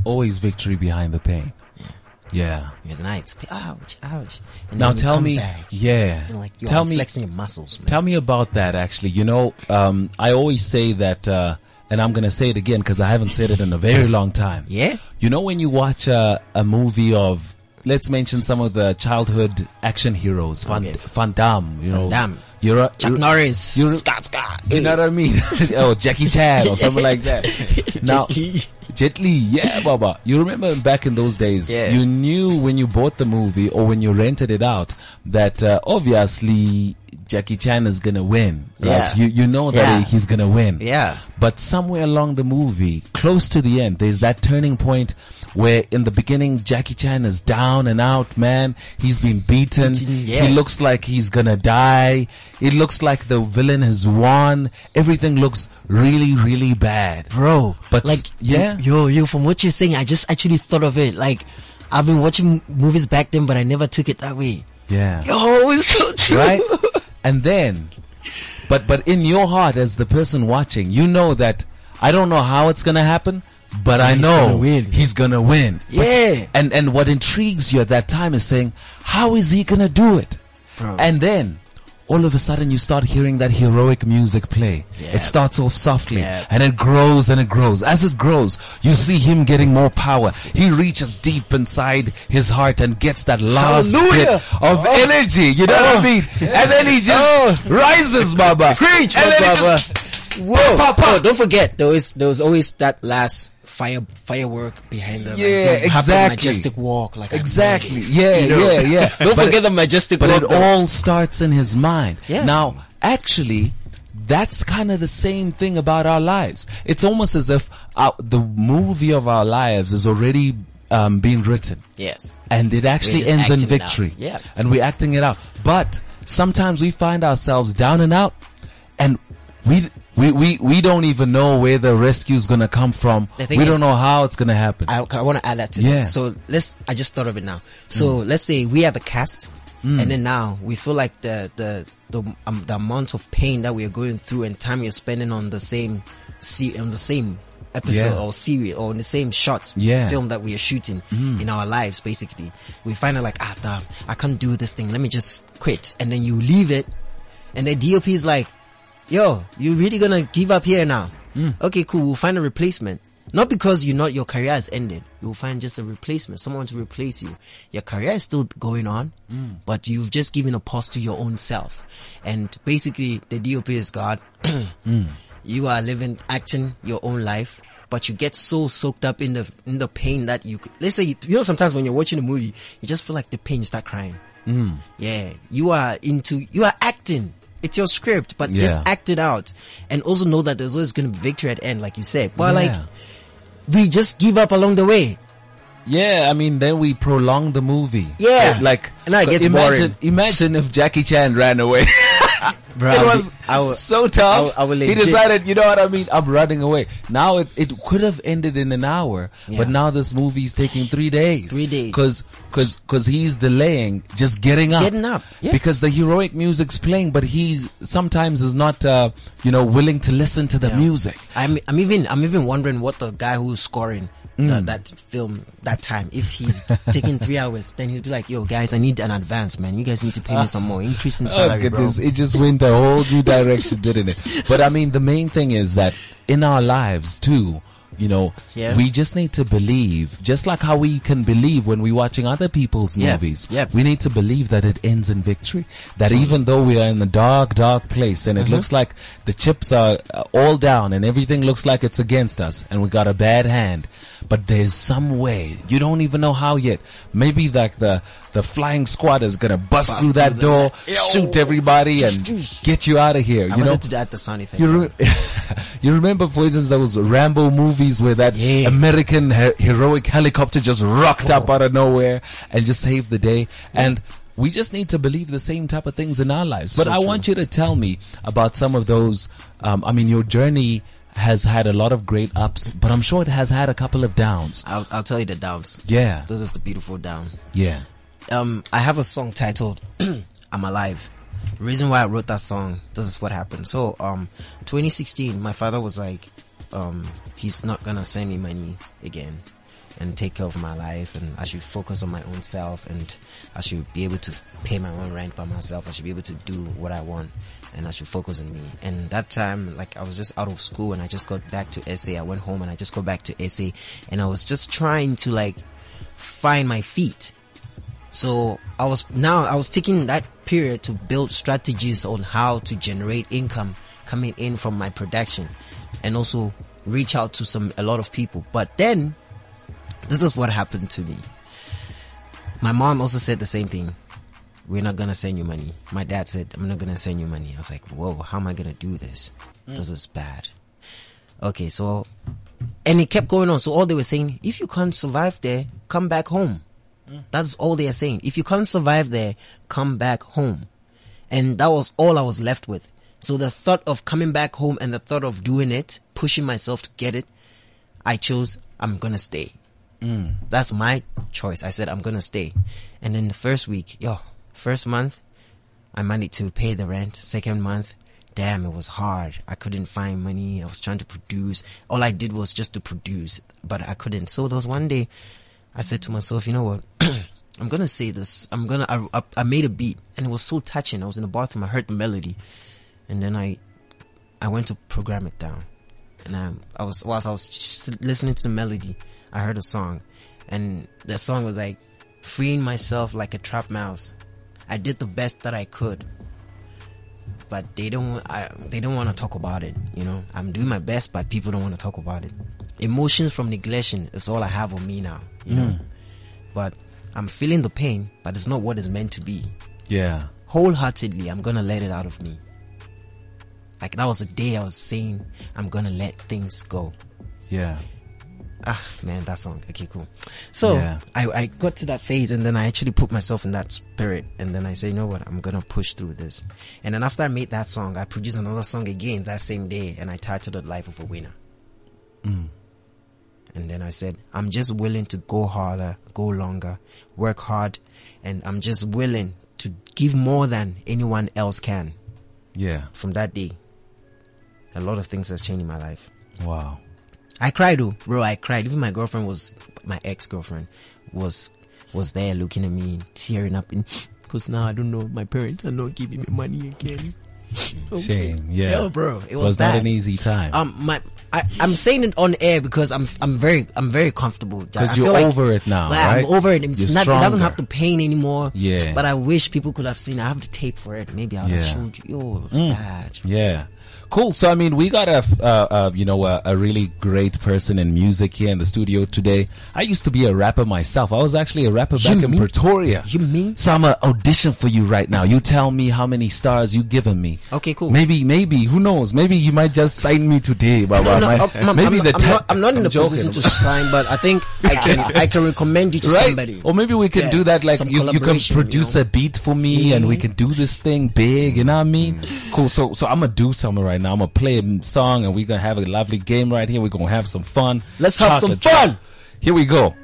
Always victory behind the pain. Yeah. Yeah. Because now it's ouch, ouch. And Now tell me, back, yeah. like you're Tell me, flexing your muscles, man. Tell me about that actually. You know, um, I always say that, uh, and I'm gonna say it again because I haven't said it in a very long time. Yeah? You know, when you watch a, a movie of, let's mention some of the childhood action heroes, Van, Okay. Van Damme, you know, Damme. you're a, Chuck you're- Norris, you're- Scott Scott. you know what I mean? oh, Jackie Chan or something like that. Now. Jet Li, yeah, Baba. You remember back in those days, Yeah. you knew when you bought the movie or when you rented it out that uh, obviously Jackie Chan is gonna win. Right? Yeah. You you know that Yeah. he's gonna win. Yeah. But somewhere along the movie, close to the end, there's that turning point where in the beginning Jackie Chan is down and out, man. He's been beaten. Beaten, yes. He looks like he's gonna die. It looks like the villain has won. Everything looks really, really bad. Bro, But like, yeah. yo, yo, from what you're saying, I just actually thought of it. Like, I've been watching movies back then, but I never took it that way. Yeah. Yo, it's so true. right? And then, but, but in your heart as the person watching, you know that I don't know how it's gonna happen, but I he's know gonna he's gonna win. But- Yeah. and, and what intrigues you at that time is saying, how is he gonna do it? Bro. And then, all of a sudden you start hearing that heroic music play. Yeah. It starts off softly Yeah. and it grows and it grows. As it grows, you see him getting more power. He reaches deep inside his heart and gets that last Hallelujah. bit of oh. energy. You know what I oh. mean? And then he just oh. rises, Baba. Preach, and then he Whoa. Pop, pop, pop. Oh, don't forget, there was, there was always that last fire, firework behind them. Yeah, like, they have that majestic walk. Like, exactly. Yeah, You know? yeah, yeah. Don't But forget it- the majestic But walk. it though. all starts in his mind. Yeah. Now, actually, that's kind of the same thing about our lives. It's almost as if our, the movie of our lives is already um, being written Yes. and it actually ends in acting it out. victory. Yeah. And we're acting it out. But sometimes we find ourselves down and out and we, we, we, we don't even know where the rescue is going to come from. We don't know how it's going to happen. I, I want to add that to Yeah. that. So let's, I just thought of it now. So let's say we are the cast and then now we feel like the, the, the, um, the amount of pain that we are going through and time we're spending on the same, se- on the same episode Yeah. or series or in the same shot Yeah. film that we are shooting in our lives basically. We find it like, ah, damn, I can't do this thing. Let me just quit. And then you leave it and the DOP is like, yo, you really gonna give up here now? Hmm. Okay, cool. We'll find a replacement. Not because you not your career has ended. You'll find just a replacement, someone to replace you. Your career is still going on, hmm. but you've just given a pause to your own self. And basically, the DOP is God. Hmm. You are living, acting your own life. But you get so soaked up in the in the pain that you let's say you know sometimes when you're watching a movie you just feel like the pain you start crying. Yeah, you are into, you are acting. It's your script, but just act it out. And also know that there's always going to be victory at the end, like you said. But like, we just give up along the way. Yeah, I mean, then we prolong the movie. Yeah. like And now it gets imagine, boring. imagine if Jackie Chan ran away. Bro, it was I will- so tough. I will- I will he decided, you know what I mean? I'm running away. Now it, it could have ended in an hour, Yeah. but now this movie is taking three days. Three days. Cause, cause, cause he's delaying just getting up. Getting up, yeah. Because the heroic music's playing, but he's sometimes is not, uh, you know, willing to listen to the Yeah. music. I'm, I'm even, I'm even wondering what the guy who's scoring Mm. the, that film that time, if he's taking three hours, then he'll be like, yo guys, I need an advance, man. You guys need to pay me some more, increase in Oh salary, bro. it just went a whole new direction, didn't it? But I mean, the main thing is that in our lives too, you know, Yeah. we just need to believe, just like how we can believe when we're watching other people's Yeah, movies. yeah. We need to believe that it ends in victory. That even though we are in a dark, dark place and it Mm-hmm. looks like the chips are uh, all down and everything looks like it's against us and we got a bad hand, but there's some way, you don't even know how yet. Maybe like the, the flying squad is gonna bust, through that through door. Shoot everybody and get you out of here. I you know, to the sound effects. you, re- you remember, for instance, those Rambo movies where that Yeah. American he- heroic helicopter just rocked up out of nowhere and just saved the day. And we just need to believe the same type of things in our lives. But So I true. want you to tell me about some of those. Um, I mean, your journey has had a lot of great ups, but I'm sure it has had a couple of downs. I'll, I'll tell you the downs. Yeah, This is the beautiful down. yeah. Um, I have a song titled "I'm Alive." Reason why I wrote that song, this is what happened. So, um, 2016, my father was like, um, he's not gonna send me money again and take care of my life, and I should focus on my own self, and I should be able to pay my own rent by myself. I should be able to do what I want, and I should focus on me. And that time, like, I was just out of school, and I just got back to SA. I went home, and I just got back to SA, and I was just trying to like find my feet. So I was now I was taking that period to build strategies on how to generate income coming in from my production and also reach out to some a lot of people. But then this is what happened to me. My mom also said the same thing. We're not gonna send you money. My dad said, I'm not gonna send you money. I was like, whoa, how am I gonna do this? Mm. This is bad. Okay, so, and it kept going on. So all they were saying, if you can't survive there, come back home. That's all they are saying. If you can't survive there, come back home. And that was all I was left with. So the thought of coming back home and the thought of doing it, pushing myself to get it, I chose, I'm gonna stay. Mm. That's my choice. I said, I'm gonna stay. And then the first week, yo, first month, I managed to pay the rent. Second month, damn, it was hard. I couldn't find money. I was trying to produce. All I did was just to produce, but I couldn't. So there was one day, I said to myself, you know what? I'm gonna say this. I'm gonna. I, I, I made a beat, and it was so touching. I was in the bathroom. I heard the melody, and then I, I went to program it down, and I, I was whilst I was listening to the melody, I heard a song, and the song was like, freeing myself like a trapped mouse. I did the best that I could, but they don't. I, they don't want to talk about it. You know, I'm doing my best, but people don't want to talk about it. Emotions from neglection is all I have on me now. You know, but I'm feeling the pain, but it's not what it's meant to be. Yeah. Wholeheartedly, I'm gonna let it out of me. Like that was the day I was saying I'm gonna let things go. Yeah. Ah, man, that song. Okay, cool. So Yeah. I, I got to that phase and then I actually put myself in that spirit and then I say, you know what? I'm gonna push through this. And then after I made that song, I produced another song again that same day and I titled it Life of a Winner. And then I said, I'm just willing to go harder, go longer, work hard, and I'm just willing to give more than anyone else can. Yeah. From that day, a lot of things has changed in my life. Wow. I cried, though, bro. I cried. Even my girlfriend was, my ex girlfriend was, was there looking at me and tearing up. In, Cause now I don't know. My parents are not giving me money again. Shame. Yeah. Bro, it was, was not an easy time. Um, my, I, I'm saying it on air because I'm, I'm very, I'm very comfortable. Because you're like- over it now, like, right? I'm over it. It's You're not, it doesn't have to pain anymore. Yeah. But I wish people could have seen. I have the tape for it. Maybe I'll Yeah. Mm. showed you. Yo, it's bad. Yeah. Cool. So, I mean, we got a, uh, uh, you know, a, a really great person in music here in the studio today. I used to be a rapper myself. I was actually a rapper back in mean- Pretoria. You mean? So I'm gonna audition for you right now. You tell me how many stars you given me. Okay, cool. Maybe, maybe, who knows? Maybe you might just sign me today, Baba. No, My- I'm, I'm- maybe I'm- the I'm not, I'm not in joking. position to sign, but I think I can I can recommend you to Right? somebody. Or maybe we can Yeah, do that like you, you can collaboration, you produce know? a beat for me and we can do this thing big, you know what I mean? Mm. Cool. So so I'm gonna do something right now. I'm gonna play a song and we're gonna have a lovely game right here. We're gonna have some fun. Let's have some Chocolate fun. Here we go.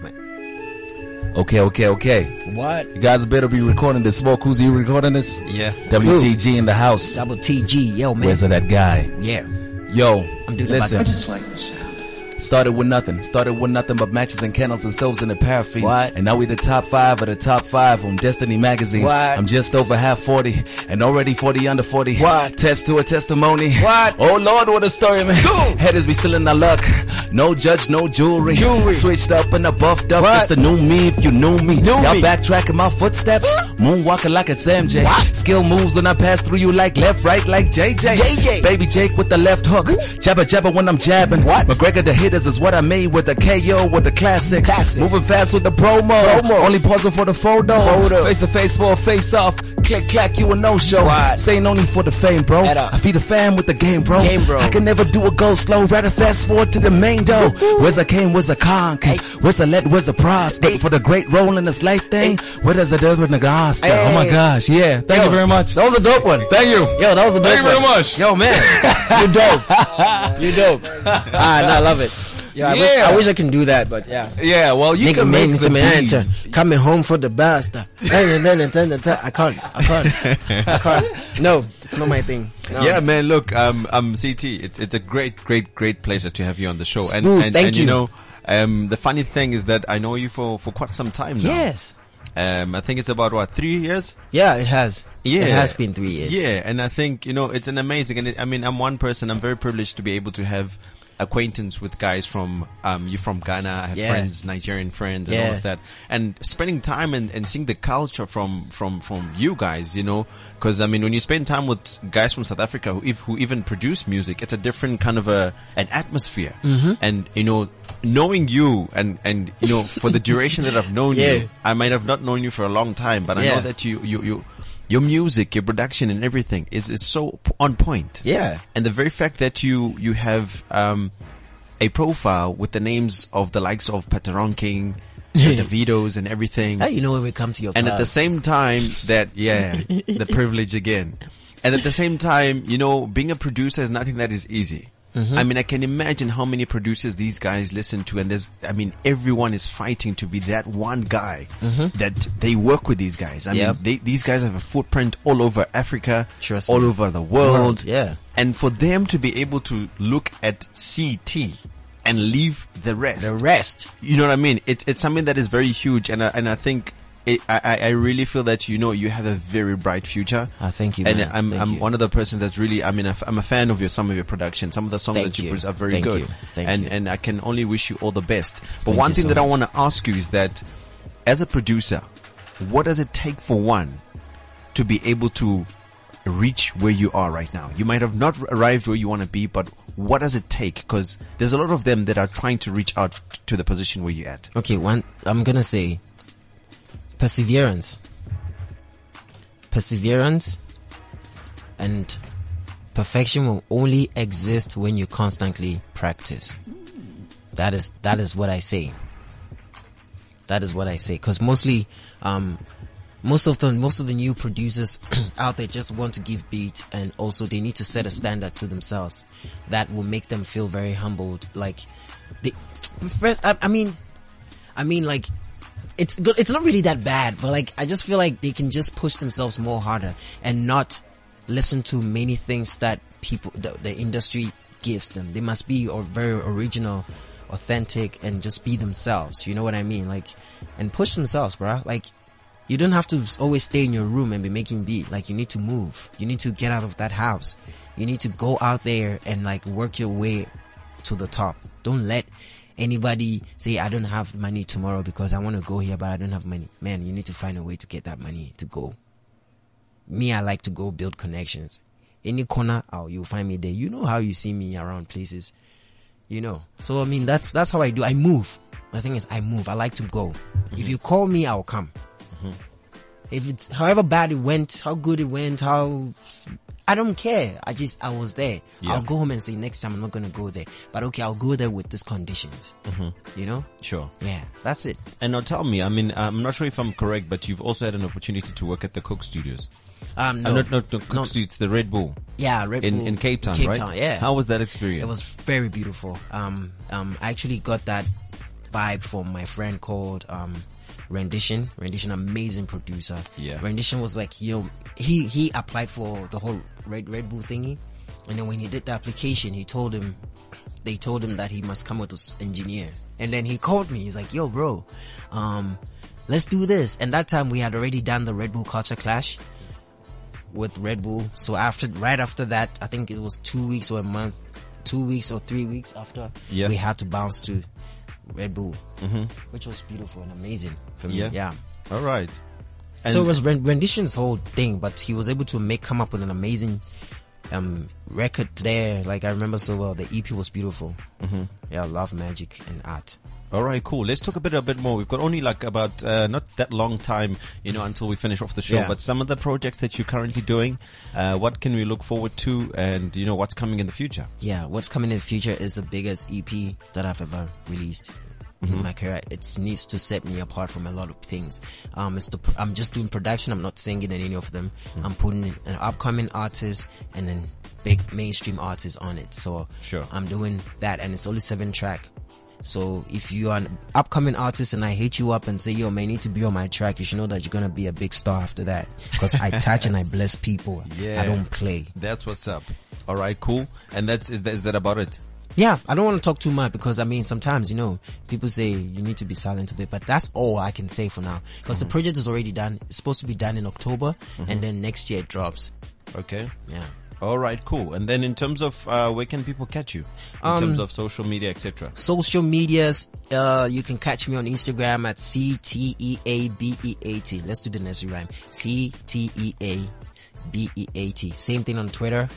Okay, okay, okay. What? You guys better be recording this. Smoke, who's you recording this? Yeah. WTG in the house. Double TG, yo man. Where's that guy? Yeah. Yo, I'm doing listen. back- just like the sound. Started with nothing. Started with nothing but matches and candles and stoves and a paraffin. What? And now we the top five of the top five on Destiny magazine. What? I'm just over half 40 and already 40 under 40. What? Test to a testimony. What? Oh Lord, what a story, man. Headers be still in our luck. No judge, no jewelry. Jewelry. Switched up and I buffed up. What? Just the new me if you knew me. Knew Y'all backtracking my footsteps. Moonwalking like it's MJ. What? Skill moves when I pass through you like left, right, like JJ. JJ. Baby Jake with the left hook. Jabba jabba when I'm jabbing. What? McGregor the hitters is what I made with the KO with the classic. Classic. Moving fast with the promo. Only pausing for the photo. Photo. Face to face for a face off. Click clack, you a no show. What? Saying only for the fame, bro. I feed the fam with the game, bro. Game, bro. I can never do a go slow. Rather fast forward to the main though. Where's a came, where's a con? Hey. Where's a let, where's a pros? But Hey. for the great role in this life thing, where does it ever nagasta? Oh my gosh, yeah. Thank Yo, you very much. That was a dope one. Thank you. Yo, that was a dope Thank you very one. much. Yo, man, you dope. You dope. Ah, no, I love it. Yeah, I, Wish, I wish I can do that, but yeah. Yeah, well, you Nigga can make the beats. Coming home for the best. I can't. I can't. I can't. No, it's not my thing. No. Yeah, man. Look, um, um, CT, it's it's a great, great, great pleasure to have you on the show. And and, thank and you. you. know, um, the funny thing is that I know you for for quite some time now. Yes. Um, I think it's about what three years. Yeah, it has. Yeah, It has been three years. Yeah, and I think you know it's an amazing. And it, I mean, I'm one person. I'm very privileged to be able to have acquaintance with guys from um you from Ghana. I have Yeah. friends, Nigerian friends, and all of that. And spending time and, and seeing the culture from from from you guys, you know, because I mean, when you spend time with guys from South Africa who if, who even produce music, it's a different kind of a an atmosphere. Mm-hmm. And you know, knowing you and and you know for the duration that I've known Yeah. you, I might have not known you for a long time, but I know that you you you your music, your production, and everything is is so on point. Yeah. And the very fact that you you have um a profile with the names of the likes of Patoranking, the Davidos, and everything, How you know when we come to your and at the same time that yeah, the privilege again, and at the same time, you know, being a producer is nothing that is easy. Mm-hmm. I mean, I can imagine how many producers these guys listen to, and there's, I mean, everyone is fighting to be that one guy that they work with these guys. I Mm-hmm. Yep. mean, they, these guys have a footprint all over Africa, Trust all me. over the world, World, yeah. and for them to be able to look at CT and leave the rest, the rest. you know what I mean? It's it's something that is very huge, and I, and I think it, I I I really feel that you know you have a very bright future. Ah, thank you, And. I'm Thank I'm you. one of the persons that's really I mean I'm a fan of your some of your production. Some of the songs Thank that you, you. produce are very Thank good, you. Thank and you. and I can only wish you all the best. But one thing so that I want to ask you is that as a producer, what does it take for one to be able to reach where you are right now. You might have not arrived where you want to be, but what does it take? Because there's a lot of them that are trying to reach out to the position where you're at. Okay, one, I'm gonna say perseverance. Perseverance and perfection will only exist when you constantly practice. That is, that is what I say. That is what I say. Cause mostly, um, most of the, most of the new producers out there just want to give beat and also they need to set a standard to themselves that will make them feel very humbled. Like, they, first, I, I mean, I mean like, it's good. It's not really that bad, but like, I just feel like they can just push themselves more harder and not listen to many things that people, the, the industry gives them. They must be or very original, authentic, and just be themselves. You know what I mean? Like, and push themselves, bruh. Like, you don't have to always stay in your room and be making beat. Like, you need to move. You need to get out of that house. You need to go out there and like work your way to the top. Don't let anybody say, I don't have money tomorrow because I want to go here, but I don't have money. Man, you need to find a way to get that money to go. Me, I like to go build connections. Any corner, oh, you'll find me there. You know how you see me around places. You know. So, I mean, that's, that's how I do. I move. The thing is, I move. I like to go. If mm-hmm. you call me, I'll come. Mm-hmm. If it's however bad it went, how good it went, how I don't care. I just I was there. Yeah. I'll go home and say next time I'm not gonna go there. But okay, I'll go there with these conditions. You know? Sure. Yeah, that's it. And now tell me, I mean, I'm not sure if I'm correct, but you've also had an opportunity to work at the Cook Studios. Um, Uh, no, not, not the Cook no. Studios, the Red Bull yeah, Red in, Bull in Cape Town, Cape right? Town, yeah. How was that experience? It was very beautiful. Um, um, I actually got that vibe from my friend called, um, Rendition. Rendition, amazing producer. Yeah. Rendition was like, yo, he, he applied for the whole Red, Red Bull thingy. And then when he did the application, he told him, they told him that he must come with his engineer. And then he called me. He's like, yo, bro, um, let's do this. And that time we had already done the Red Bull Culture Clash with Red Bull. So after, right after that, I think it was two weeks or a month, two weeks or three weeks after, Yeah. we had to bounce to Red Bull, which was beautiful and amazing for me. Yeah. Yeah. All right. And so it was rendition's whole thing, but he was able to make come up with an amazing um record there. Like I remember so well. The EP was beautiful. Mm-hmm. Yeah, love magic and art. All right, cool. Let's talk a bit, a bit more. We've got only like about uh, not that long time, you know, until we finish off the show. Yeah. But some of the projects that you're currently doing, uh, what can we look forward to, and you know, what's coming in the future? Yeah, what's coming in the future is the biggest EP that I've ever released. In my career, it needs to set me apart from a lot of things. Um, it's the, I'm just doing production. I'm not singing in any of them. I'm putting an upcoming artist and then big mainstream artists on it. So Sure. I'm doing that and it's only seven track. So if you are an upcoming artist and I hit you up and say, yo, man, I need to be on my track, you should know that you're going to be a big star after that. Cause I touch and I bless people. Yeah. I don't play. That's what's up. All right, cool. And that's is that, is that about it? Yeah, I don't want to talk too much because I mean sometimes you know people say you need to be silent a bit, but that's all I can say for now because the mm-hmm. project is already done. It's supposed to be done in October, mm-hmm. and then next year it drops. Okay. Yeah. All right, cool. And then in terms of uh, where can people catch you? In Um, terms of social media, etc. Social medias, uh, you can catch me on Instagram at C T E A B E A T. Let's do the nursery rhyme. C T E A B E A T. Same thing on Twitter.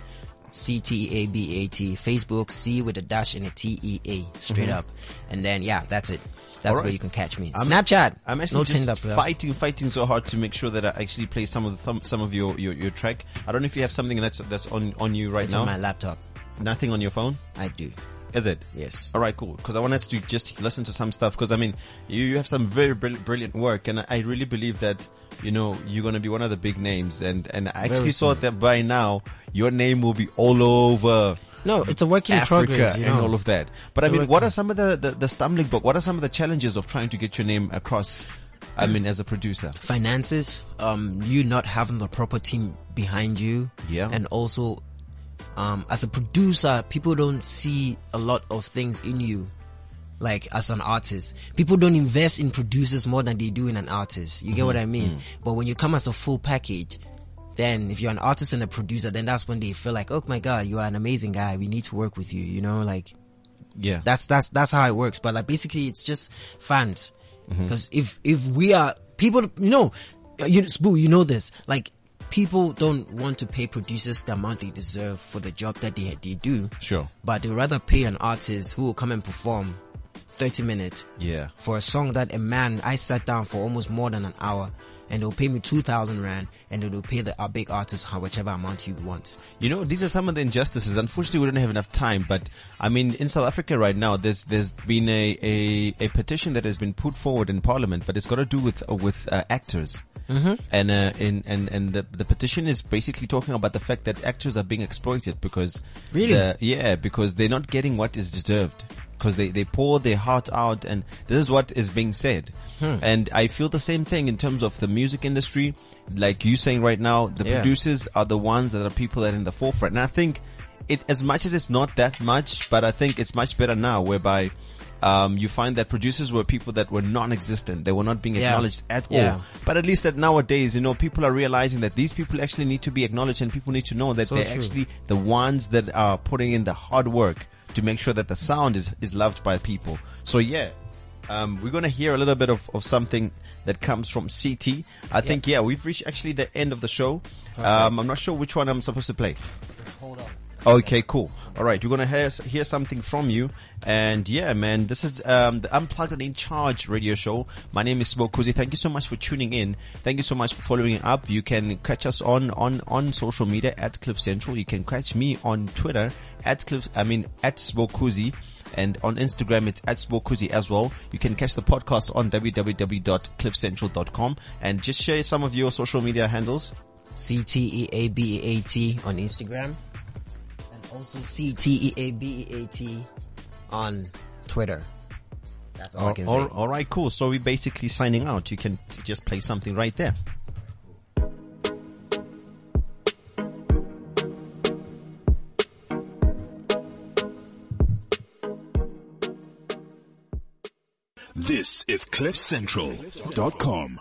C T E A B A T. Facebook, C with a dash and a T E A. Straight mm-hmm. up. And then, yeah, that's it. That's Alright. where you can catch me. I'm- Snapchat. I'm actually no Tinder fighting, fighting so hard to make sure that I actually play some of the thum- some of your, your your track. I don't know if you have something that's that's on on you right It's now. on my laptop. Nothing on your phone, I do. Is it? Yes. All right, cool. Because I want us to just listen to some stuff. Because I mean, you, you have some very brilliant, brilliant work, and I really believe that you know you're going to be one of the big names. And and I actually thought that by now your name will be all over No, it's a work in Africa progress. You and all of that. But It's I mean, what are some of the, the the stumbling block? What are some of the challenges of trying to get your name across? I mean, as a producer. finances, um, you not having the proper team behind you. Yeah. And also, um, as a producer, people don't see a lot of things in you. Like as an artist, people don't invest in producers more than they do in an artist. You get what I mean? But when you come as a full package, then if you're an artist and a producer, then that's when they feel like, oh my god, you are an amazing guy. We need to work with you. You know, like Yeah. that's that's that's how it works. But like basically, it's just fans. Mm-hmm. Because if if we are people, you know, you Spoo, you know this. Like people don't want to pay producers the amount they deserve for the job that they they do. Sure. But they rather pay an artist who will come and perform 30 minutes Yeah. for a song that a man, I sat down for almost more than an hour and they'll pay me 2000 rand and they'll pay the big artist whichever amount he wants. You know, these are some of the injustices. Unfortunately, we don't have enough time, but I mean, in South Africa right now, there's, there's been a, a, a petition that has been put forward in parliament, but it's got to do with, uh, with, uh, actors. Mm-hmm. And, uh, in, and, and the, the petition is basically talking about the fact that actors are being exploited because, Really? the- yeah, because they're not getting what is deserved. Because they, they pour their heart out and this is what is being said. Hmm. And I feel the same thing in terms of the music industry. Like you saying right now, the Yeah. producers are the ones that are people that are in the forefront. And I think it, as much as it's not that much, but I think it's much better now whereby, um, you find that producers were people that were non-existent. They were not being Yeah. acknowledged at Yeah. all. But at least that nowadays, you know, people are realizing that these people actually need to be acknowledged and people need to know that So they're true. actually the ones that are putting in the hard work to make sure that the sound is, is loved by people. So yeah, um, we're going to hear a little bit of, of something that comes from CT. I think, yeah, we've reached actually the end of the show. Um, I'm not sure which one I'm supposed to play. Hold on. Okay, cool. All right, we're gonna hear hear something from you, and yeah, man, this is um, the Unplugged and In Charge radio show. My name is Smokuzi. Thank you so much for tuning in. Thank you so much for following up. You can catch us on on on social media at Cliff Central. You can catch me on Twitter at Cliff. I mean at Smokuzi. And on Instagram, it's at Smokuzi as well. You can catch the podcast on www.cliffcentral.com and just share some of your social media handles. C T E A B E A T on Instagram also C T E A B E A T on Twitter. That's all I can say. All- all right, cool. So we're basically signing out. You can just play something right there. This is CliffCentral.com.